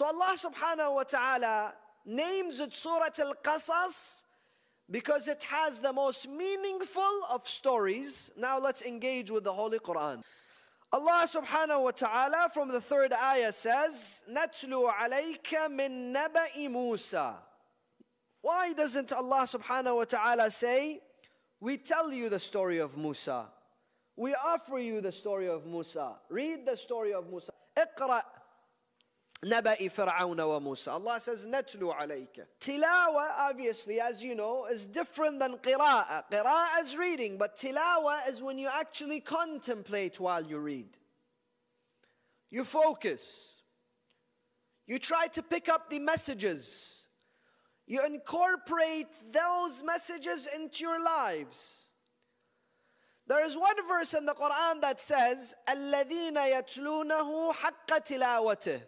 So Allah subhanahu wa ta'ala names it Surah Al Qasas because it has the most meaningful of stories. Now let's engage with the Holy Quran. Allah subhanahu wa ta'ala from the third ayah says, نَتْلُو عَلَيْكَ مِن نَبَإِ مُوسَى Why doesn't Allah subhanahu wa ta'ala say, we tell you the story of Musa. We offer you the story of Musa. Read the story of Musa. اقرأ نبأ فرعون وموسى. Allah says, نتلو عليك. Tilawa, obviously, as you know, is different than qira'ah. Qira'ah is reading, but tilawa is when you actually contemplate while you read. You focus. You try to pick up the messages. You incorporate those messages into your lives. There is one verse in the Quran that says, الَّذِينَ يَتْلُونَهُ حَقَّ تِلَاوَتِهِ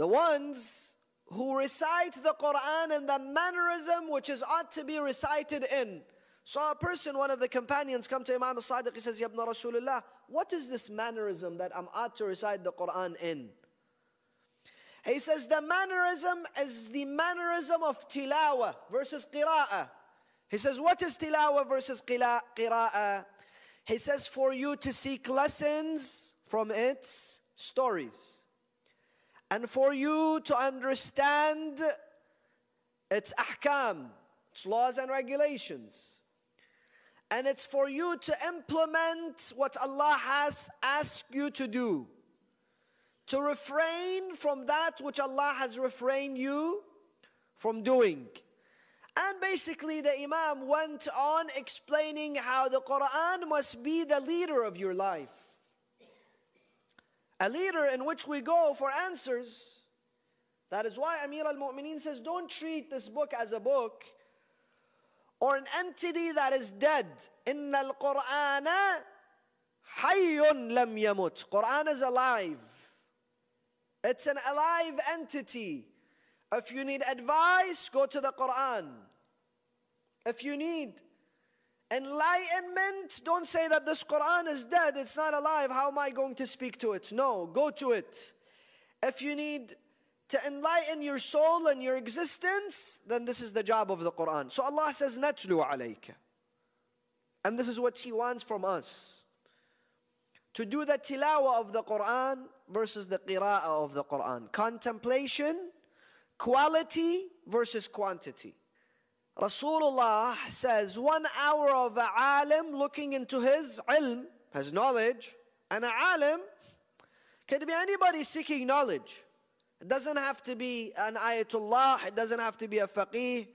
the ones who recite the Quran in the mannerism which is ought to be recited in. Saw a person, one of the companions, come to Imam al-Sadiq, he says, Ya Ibn Rasulullah, what is this mannerism that I'm ought to recite the Quran in? He says, the mannerism is the mannerism of tilawa versus qira'ah. He says, what is tilawa versus qira'ah? He says, for you to seek lessons from its stories and for you to understand its ahkam, its laws and regulations. And it's for you to implement what Allah has asked you to do. To refrain from that which Allah has refrained you from doing. And basically, the Imam went on explaining how the Quran must be the leader of your life a leader in which we go for answers. That is why Amir al Mu'mineen says, Don't treat this book as a book or an entity that is dead. Inna al Quran hayyun lam yamut. Quran is alive, it's an alive entity. If you need advice, go to the Quran. If you need Enlightenment, don't say that this Quran is dead, it's not alive, how am I going to speak to it? No, go to it. If you need to enlighten your soul and your existence, then this is the job of the Quran. So Allah says, Natlu alayka. And this is what He wants from us. To do the tilawah of the Quran versus the qira'ah of the Quran. Contemplation, quality versus quantity. Rasulullah says one hour of a alim looking into his ilm, his knowledge, and a alim can be anybody seeking knowledge. It doesn't have to be an ayatullah, it doesn't have to be a faqih,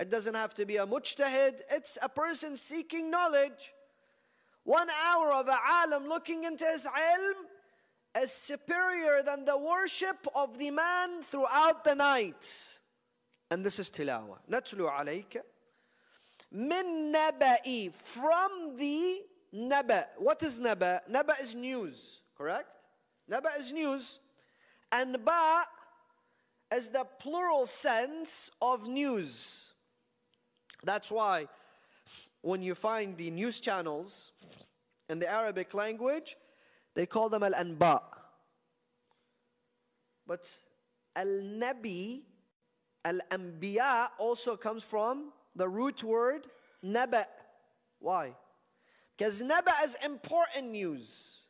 it doesn't have to be a mujtahid. It's a person seeking knowledge. One hour of a alim looking into his ilm is superior than the worship of the man throughout the night. And this is tilawa. Natlu alayka. Min naba'i. From the naba. What is naba? Naba is news. Correct? Naba is news. Anba is the plural sense of news. That's why when you find the news channels in the Arabic language, they call them al-anba. But al-nabi Al-Anbiya also comes from the root word naba. Why? Because naba is important news.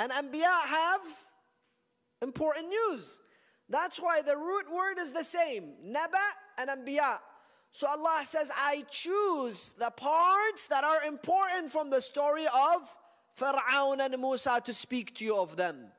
And Anbiya have important news. That's why the root word is the same. Naba and Anbiya. So Allah says, I choose the parts that are important from the story of Fir'aun and Musa to speak to you of them.